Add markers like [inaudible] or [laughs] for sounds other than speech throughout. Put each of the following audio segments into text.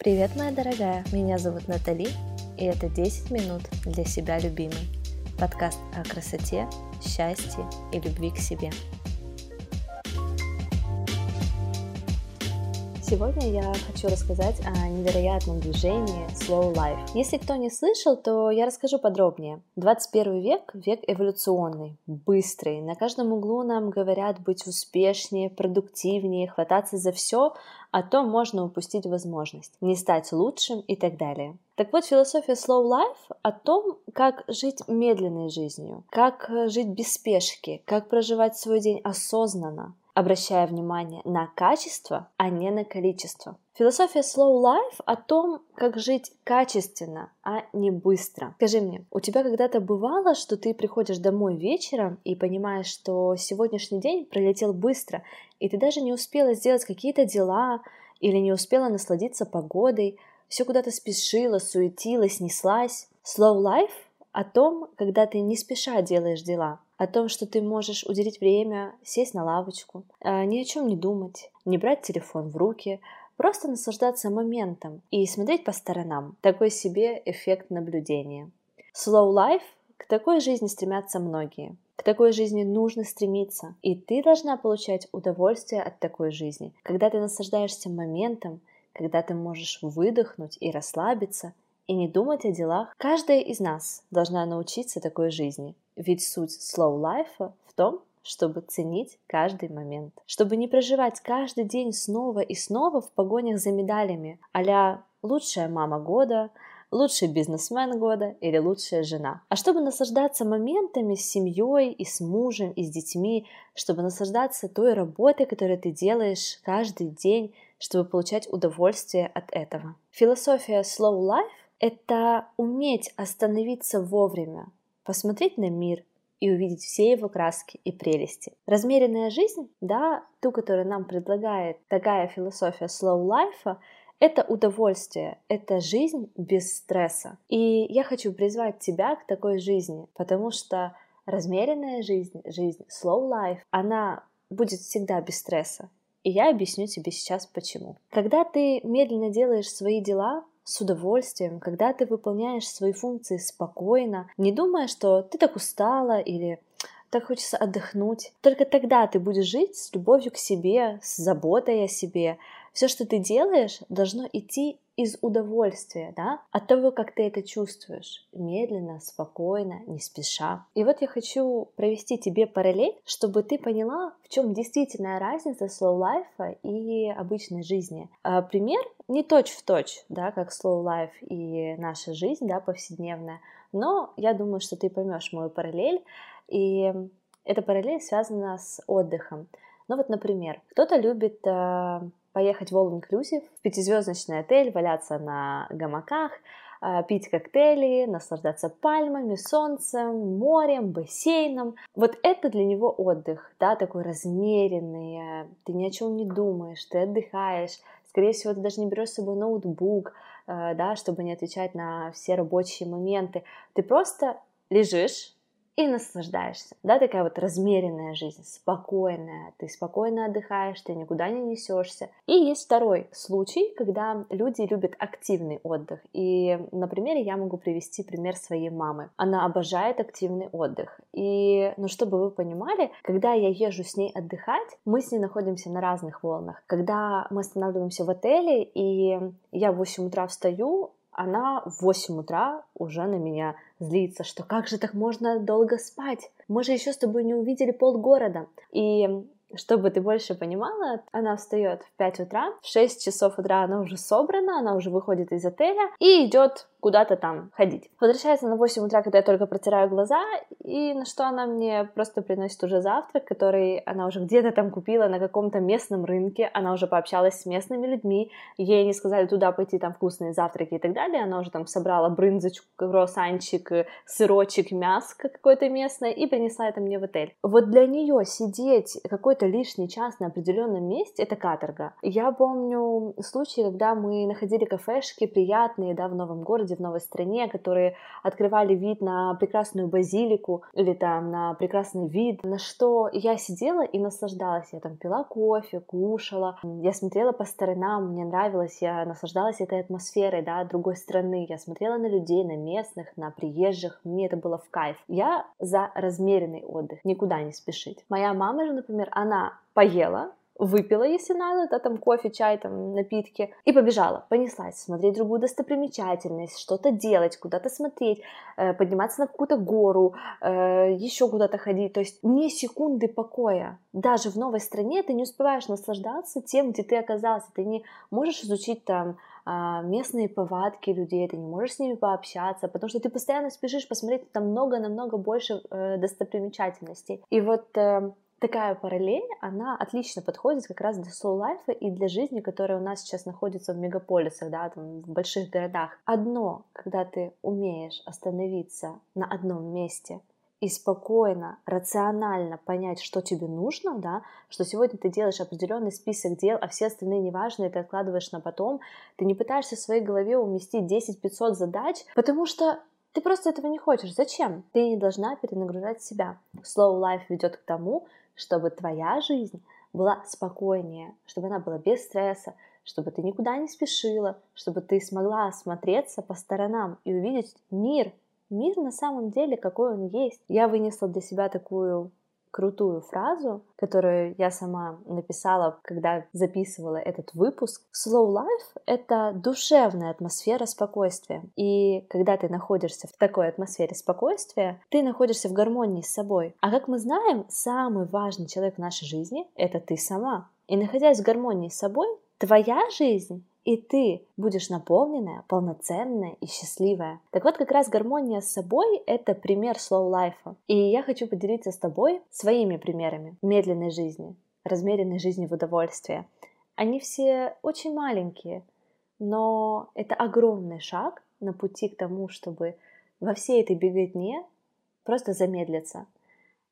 Привет, моя дорогая! Меня зовут Натали, и это 10 минут для себя любимой. Подкаст о красоте, счастье и любви к себе. Сегодня я хочу рассказать о невероятном движении Slow Life. Если кто не слышал, то я расскажу подробнее. 21 век – век эволюционный, быстрый. На каждом углу нам говорят быть успешнее, продуктивнее, хвататься за все, а то можно упустить возможность, не стать лучшим и так далее. Так вот, философия Slow Life о том, как жить медленной жизнью, как жить без спешки, как проживать свой день осознанно, обращая внимание на качество, а не на количество. Философия Slow Life о том, как жить качественно, а не быстро. Скажи мне, у тебя когда-то бывало, что ты приходишь домой вечером и понимаешь, что сегодняшний день пролетел быстро, и ты даже не успела сделать какие-то дела или не успела насладиться погодой, все куда-то спешила, суетилась, неслась. Slow Life о том, когда ты не спеша делаешь дела, о том, что ты можешь уделить время, сесть на лавочку, а, ни о чем не думать, не брать телефон в руки, просто наслаждаться моментом и смотреть по сторонам. Такой себе эффект наблюдения. Slow life к такой жизни стремятся многие. К такой жизни нужно стремиться, и ты должна получать удовольствие от такой жизни, когда ты наслаждаешься моментом, когда ты можешь выдохнуть и расслабиться, и не думать о делах. Каждая из нас должна научиться такой жизни, ведь суть slow life в том, чтобы ценить каждый момент, чтобы не проживать каждый день снова и снова в погонях за медалями, а лучшая мама года, лучший бизнесмен года или лучшая жена. А чтобы наслаждаться моментами с семьей и с мужем и с детьми, чтобы наслаждаться той работой, которую ты делаешь каждый день, чтобы получать удовольствие от этого. Философия Slow Life — это уметь остановиться вовремя, посмотреть на мир и увидеть все его краски и прелести. Размеренная жизнь, да, ту, которую нам предлагает такая философия slow life, это удовольствие, это жизнь без стресса. И я хочу призвать тебя к такой жизни, потому что размеренная жизнь, жизнь slow life, она будет всегда без стресса. И я объясню тебе сейчас почему. Когда ты медленно делаешь свои дела, с удовольствием, когда ты выполняешь свои функции спокойно, не думая, что ты так устала или так хочется отдохнуть. Только тогда ты будешь жить с любовью к себе, с заботой о себе. Все, что ты делаешь, должно идти из удовольствия, да, от того, как ты это чувствуешь, медленно, спокойно, не спеша. И вот я хочу провести тебе параллель, чтобы ты поняла, в чем действительная разница slow life и обычной жизни. А, пример не точь в точь, да, как slow life и наша жизнь, да, повседневная, но я думаю, что ты поймешь мою параллель, и эта параллель связана с отдыхом. Ну вот, например, кто-то любит э, поехать в All Inclusive, в пятизвездочный отель, валяться на гамаках, а, пить коктейли, наслаждаться пальмами, солнцем, морем, бассейном. Вот это для него отдых, да, такой размеренный, ты ни о чем не думаешь, ты отдыхаешь, скорее всего, ты даже не берешь с собой ноутбук, а, да, чтобы не отвечать на все рабочие моменты. Ты просто лежишь, и наслаждаешься. Да, такая вот размеренная жизнь, спокойная, ты спокойно отдыхаешь, ты никуда не несешься. И есть второй случай, когда люди любят активный отдых. И на примере я могу привести пример своей мамы. Она обожает активный отдых. И, ну, чтобы вы понимали, когда я езжу с ней отдыхать, мы с ней находимся на разных волнах. Когда мы останавливаемся в отеле, и я в 8 утра встаю, она в 8 утра уже на меня злится, что как же так можно долго спать? Мы же еще с тобой не увидели полгорода. И чтобы ты больше понимала, она встает в 5 утра, в 6 часов утра она уже собрана, она уже выходит из отеля и идет куда-то там ходить. Возвращается на 8 утра, когда я только протираю глаза, и на что она мне просто приносит уже завтрак, который она уже где-то там купила на каком-то местном рынке, она уже пообщалась с местными людьми, ей не сказали туда пойти, там вкусные завтраки и так далее, она уже там собрала брынзочку, круассанчик, сырочек, мяско какое-то местное и принесла это мне в отель. Вот для нее сидеть какой-то лишний час на определенном месте — это каторга. Я помню случаи, когда мы находили кафешки приятные, да, в новом городе, городе, в новой стране, которые открывали вид на прекрасную базилику или там на прекрасный вид, на что я сидела и наслаждалась. Я там пила кофе, кушала, я смотрела по сторонам, мне нравилось, я наслаждалась этой атмосферой, да, другой страны. Я смотрела на людей, на местных, на приезжих, мне это было в кайф. Я за размеренный отдых, никуда не спешить. Моя мама же, например, она поела, выпила, если надо, да, там кофе, чай, там напитки, и побежала, понеслась смотреть другую достопримечательность, что-то делать, куда-то смотреть, э, подниматься на какую-то гору, э, еще куда-то ходить, то есть не секунды покоя. Даже в новой стране ты не успеваешь наслаждаться тем, где ты оказался, ты не можешь изучить там а, местные повадки людей, ты не можешь с ними пообщаться, потому что ты постоянно спешишь посмотреть там много-намного больше э, достопримечательностей. И вот такая параллель, она отлично подходит как раз для соул-лайфа и для жизни, которая у нас сейчас находится в мегаполисах, да, там, в больших городах. Одно, когда ты умеешь остановиться на одном месте и спокойно, рационально понять, что тебе нужно, да, что сегодня ты делаешь определенный список дел, а все остальные неважные ты откладываешь на потом, ты не пытаешься в своей голове уместить 10-500 задач, потому что ты просто этого не хочешь. Зачем? Ты не должна перенагружать себя. Slow life ведет к тому, чтобы твоя жизнь была спокойнее, чтобы она была без стресса, чтобы ты никуда не спешила, чтобы ты смогла осмотреться по сторонам и увидеть мир, мир на самом деле, какой он есть. Я вынесла для себя такую крутую фразу, которую я сама написала, когда записывала этот выпуск. Slow life — это душевная атмосфера спокойствия. И когда ты находишься в такой атмосфере спокойствия, ты находишься в гармонии с собой. А как мы знаем, самый важный человек в нашей жизни — это ты сама. И находясь в гармонии с собой, твоя жизнь и ты будешь наполненная, полноценная и счастливая. Так вот, как раз гармония с собой — это пример slow life. И я хочу поделиться с тобой своими примерами медленной жизни, размеренной жизни в удовольствие. Они все очень маленькие, но это огромный шаг на пути к тому, чтобы во всей этой беготне просто замедлиться.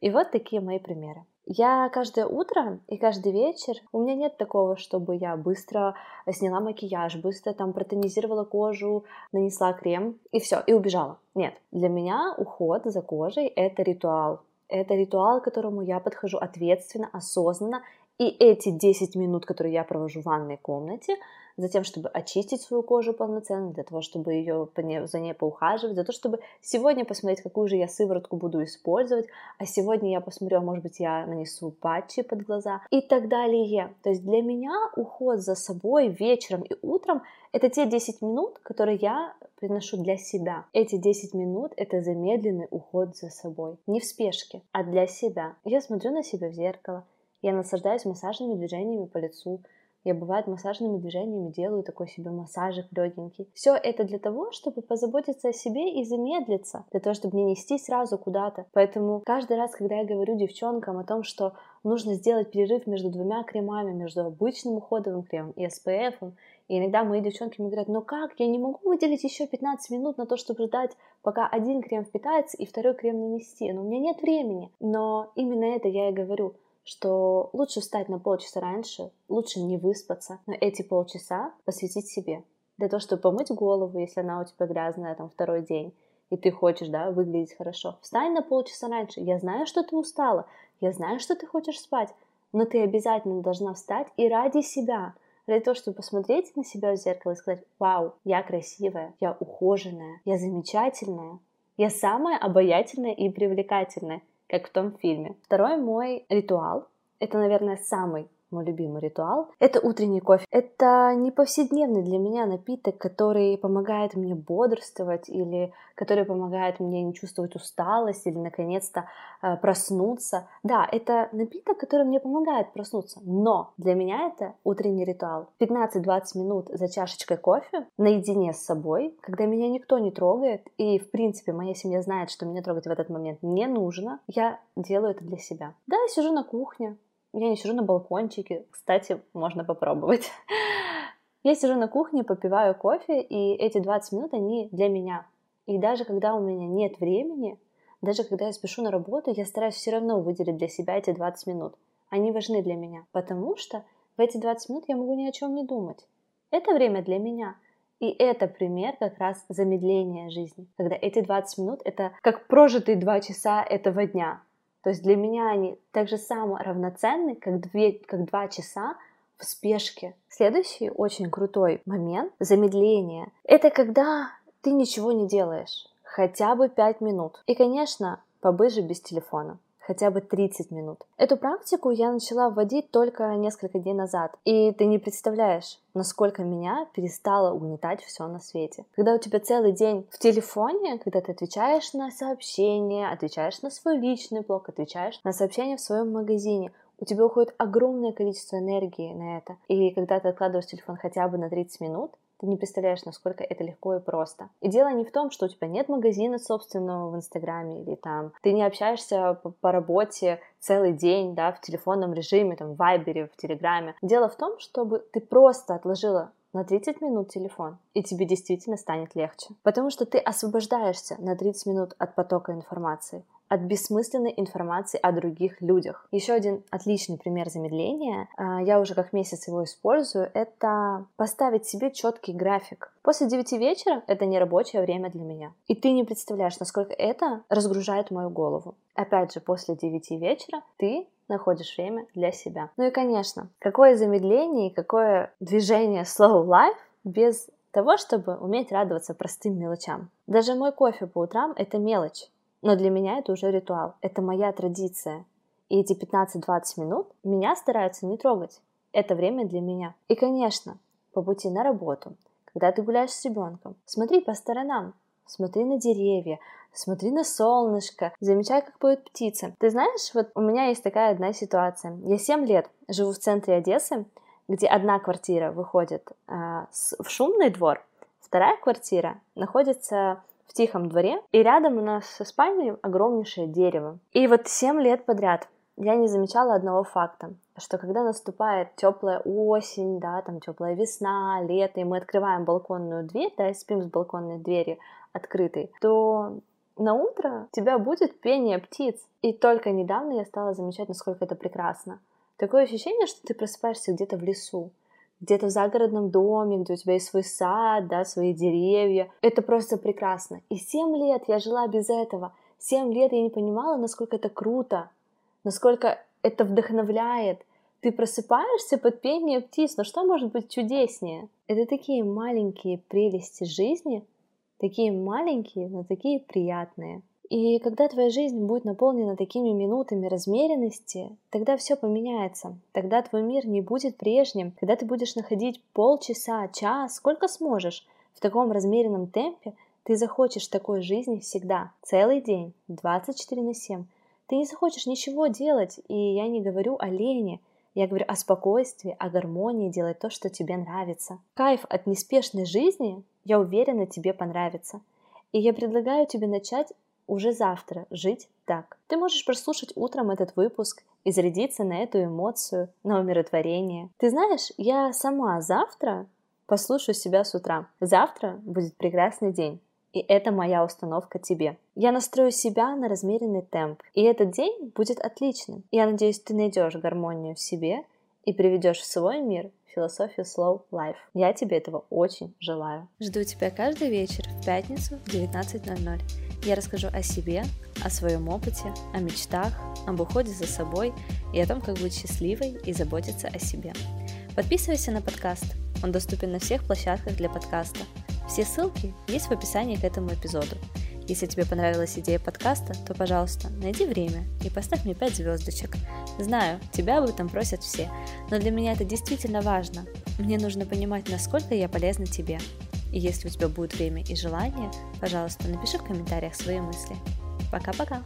И вот такие мои примеры. Я каждое утро и каждый вечер, у меня нет такого, чтобы я быстро сняла макияж, быстро там протонизировала кожу, нанесла крем и все, и убежала. Нет, для меня уход за кожей — это ритуал. Это ритуал, к которому я подхожу ответственно, осознанно, и эти 10 минут, которые я провожу в ванной комнате, затем, чтобы очистить свою кожу полноценно, для того, чтобы ее за ней поухаживать, за то, чтобы сегодня посмотреть, какую же я сыворотку буду использовать, а сегодня я посмотрю, а может быть, я нанесу патчи под глаза и так далее. То есть для меня уход за собой вечером и утром — это те 10 минут, которые я приношу для себя. Эти 10 минут — это замедленный уход за собой. Не в спешке, а для себя. Я смотрю на себя в зеркало, я наслаждаюсь массажными движениями по лицу, я бывает массажными движениями делаю такой себе массажик легенький. Все это для того, чтобы позаботиться о себе и замедлиться, для того, чтобы не нести сразу куда-то. Поэтому каждый раз, когда я говорю девчонкам о том, что нужно сделать перерыв между двумя кремами, между обычным уходовым кремом и SPF, и иногда мои девчонки мне говорят, ну как, я не могу выделить еще 15 минут на то, чтобы ждать, пока один крем впитается и второй крем нанести. Но у меня нет времени. Но именно это я и говорю что лучше встать на полчаса раньше, лучше не выспаться, но эти полчаса посвятить себе. Для того, чтобы помыть голову, если она у тебя грязная, там, второй день, и ты хочешь, да, выглядеть хорошо. Встань на полчаса раньше. Я знаю, что ты устала, я знаю, что ты хочешь спать, но ты обязательно должна встать и ради себя, ради того, чтобы посмотреть на себя в зеркало и сказать, вау, я красивая, я ухоженная, я замечательная, я самая обаятельная и привлекательная как в том фильме. Второй мой ритуал, это, наверное, самый мой любимый ритуал. Это утренний кофе. Это не повседневный для меня напиток, который помогает мне бодрствовать или который помогает мне не чувствовать усталость или наконец-то э, проснуться. Да, это напиток, который мне помогает проснуться, но для меня это утренний ритуал. 15-20 минут за чашечкой кофе наедине с собой, когда меня никто не трогает, и в принципе моя семья знает, что меня трогать в этот момент не нужно, я делаю это для себя. Да, я сижу на кухне, я не сижу на балкончике. Кстати, можно попробовать. [laughs] Я сижу на кухне, попиваю кофе, и эти 20 минут, они для меня. И даже когда у меня нет времени, даже когда я спешу на работу, я стараюсь все равно выделить для себя эти 20 минут. Они важны для меня, потому что в эти 20 минут я могу ни о чем не думать. Это время для меня. И это пример как раз замедления жизни, когда эти 20 минут — это как прожитые 2 часа этого дня. То есть для меня они так же само равноценны, как, 2, как 2 часа в спешке. Следующий очень крутой момент замедления — это когда ты ничего не делаешь, хотя бы 5 минут. И, конечно, побыть без телефона хотя бы 30 минут. Эту практику я начала вводить только несколько дней назад, и ты не представляешь, насколько меня перестало угнетать все на свете. Когда у тебя целый день в телефоне, когда ты отвечаешь на сообщения, отвечаешь на свой личный блог, отвечаешь на сообщения в своем магазине, у тебя уходит огромное количество энергии на это. И когда ты откладываешь телефон хотя бы на 30 минут, ты не представляешь, насколько это легко и просто. И дело не в том, что у тебя нет магазина собственного в Инстаграме или там ты не общаешься по, по работе целый день, да, в телефонном режиме, там, в Вайбере, в Телеграме. Дело в том, чтобы ты просто отложила на 30 минут телефон, и тебе действительно станет легче. Потому что ты освобождаешься на 30 минут от потока информации от бессмысленной информации о других людях. Еще один отличный пример замедления, а, я уже как месяц его использую, это поставить себе четкий график. После 9 вечера это не рабочее время для меня. И ты не представляешь, насколько это разгружает мою голову. Опять же, после 9 вечера ты находишь время для себя. Ну и, конечно, какое замедление и какое движение slow life без того, чтобы уметь радоваться простым мелочам. Даже мой кофе по утрам — это мелочь. Но для меня это уже ритуал, это моя традиция. И эти 15-20 минут меня стараются не трогать. Это время для меня. И, конечно, по пути на работу, когда ты гуляешь с ребенком, смотри по сторонам, смотри на деревья, смотри на солнышко, замечай, как поют птицы. Ты знаешь, вот у меня есть такая одна ситуация. Я 7 лет живу в центре Одессы, где одна квартира выходит э, в шумный двор, вторая квартира находится в тихом дворе, и рядом у нас со спальней огромнейшее дерево. И вот семь лет подряд я не замечала одного факта, что когда наступает теплая осень, да, там теплая весна, лето, и мы открываем балконную дверь, да, и спим с балконной дверью открытой, то на утро у тебя будет пение птиц. И только недавно я стала замечать, насколько это прекрасно. Такое ощущение, что ты просыпаешься где-то в лесу, где-то в загородном доме, где у тебя есть свой сад, да, свои деревья. Это просто прекрасно. И семь лет я жила без этого. Семь лет я не понимала, насколько это круто, насколько это вдохновляет. Ты просыпаешься под пение птиц, но что может быть чудеснее? Это такие маленькие прелести жизни, такие маленькие, но такие приятные. И когда твоя жизнь будет наполнена такими минутами размеренности, тогда все поменяется. Тогда твой мир не будет прежним. Когда ты будешь находить полчаса, час, сколько сможешь в таком размеренном темпе, ты захочешь такой жизни всегда, целый день, 24 на 7. Ты не захочешь ничего делать, и я не говорю о лени, я говорю о спокойствии, о гармонии, делать то, что тебе нравится. Кайф от неспешной жизни, я уверена, тебе понравится. И я предлагаю тебе начать уже завтра жить так. Ты можешь прослушать утром этот выпуск и зарядиться на эту эмоцию, на умиротворение. Ты знаешь, я сама завтра послушаю себя с утра. Завтра будет прекрасный день. И это моя установка тебе. Я настрою себя на размеренный темп. И этот день будет отличным. Я надеюсь, ты найдешь гармонию в себе и приведешь в свой мир философию Slow Life. Я тебе этого очень желаю. Жду тебя каждый вечер в пятницу в 19.00. Я расскажу о себе, о своем опыте, о мечтах, об уходе за собой и о том, как быть счастливой и заботиться о себе. Подписывайся на подкаст. Он доступен на всех площадках для подкаста. Все ссылки есть в описании к этому эпизоду. Если тебе понравилась идея подкаста, то, пожалуйста, найди время и поставь мне 5 звездочек. Знаю, тебя об этом просят все, но для меня это действительно важно. Мне нужно понимать, насколько я полезна тебе. И если у тебя будет время и желание, пожалуйста, напиши в комментариях свои мысли. Пока-пока!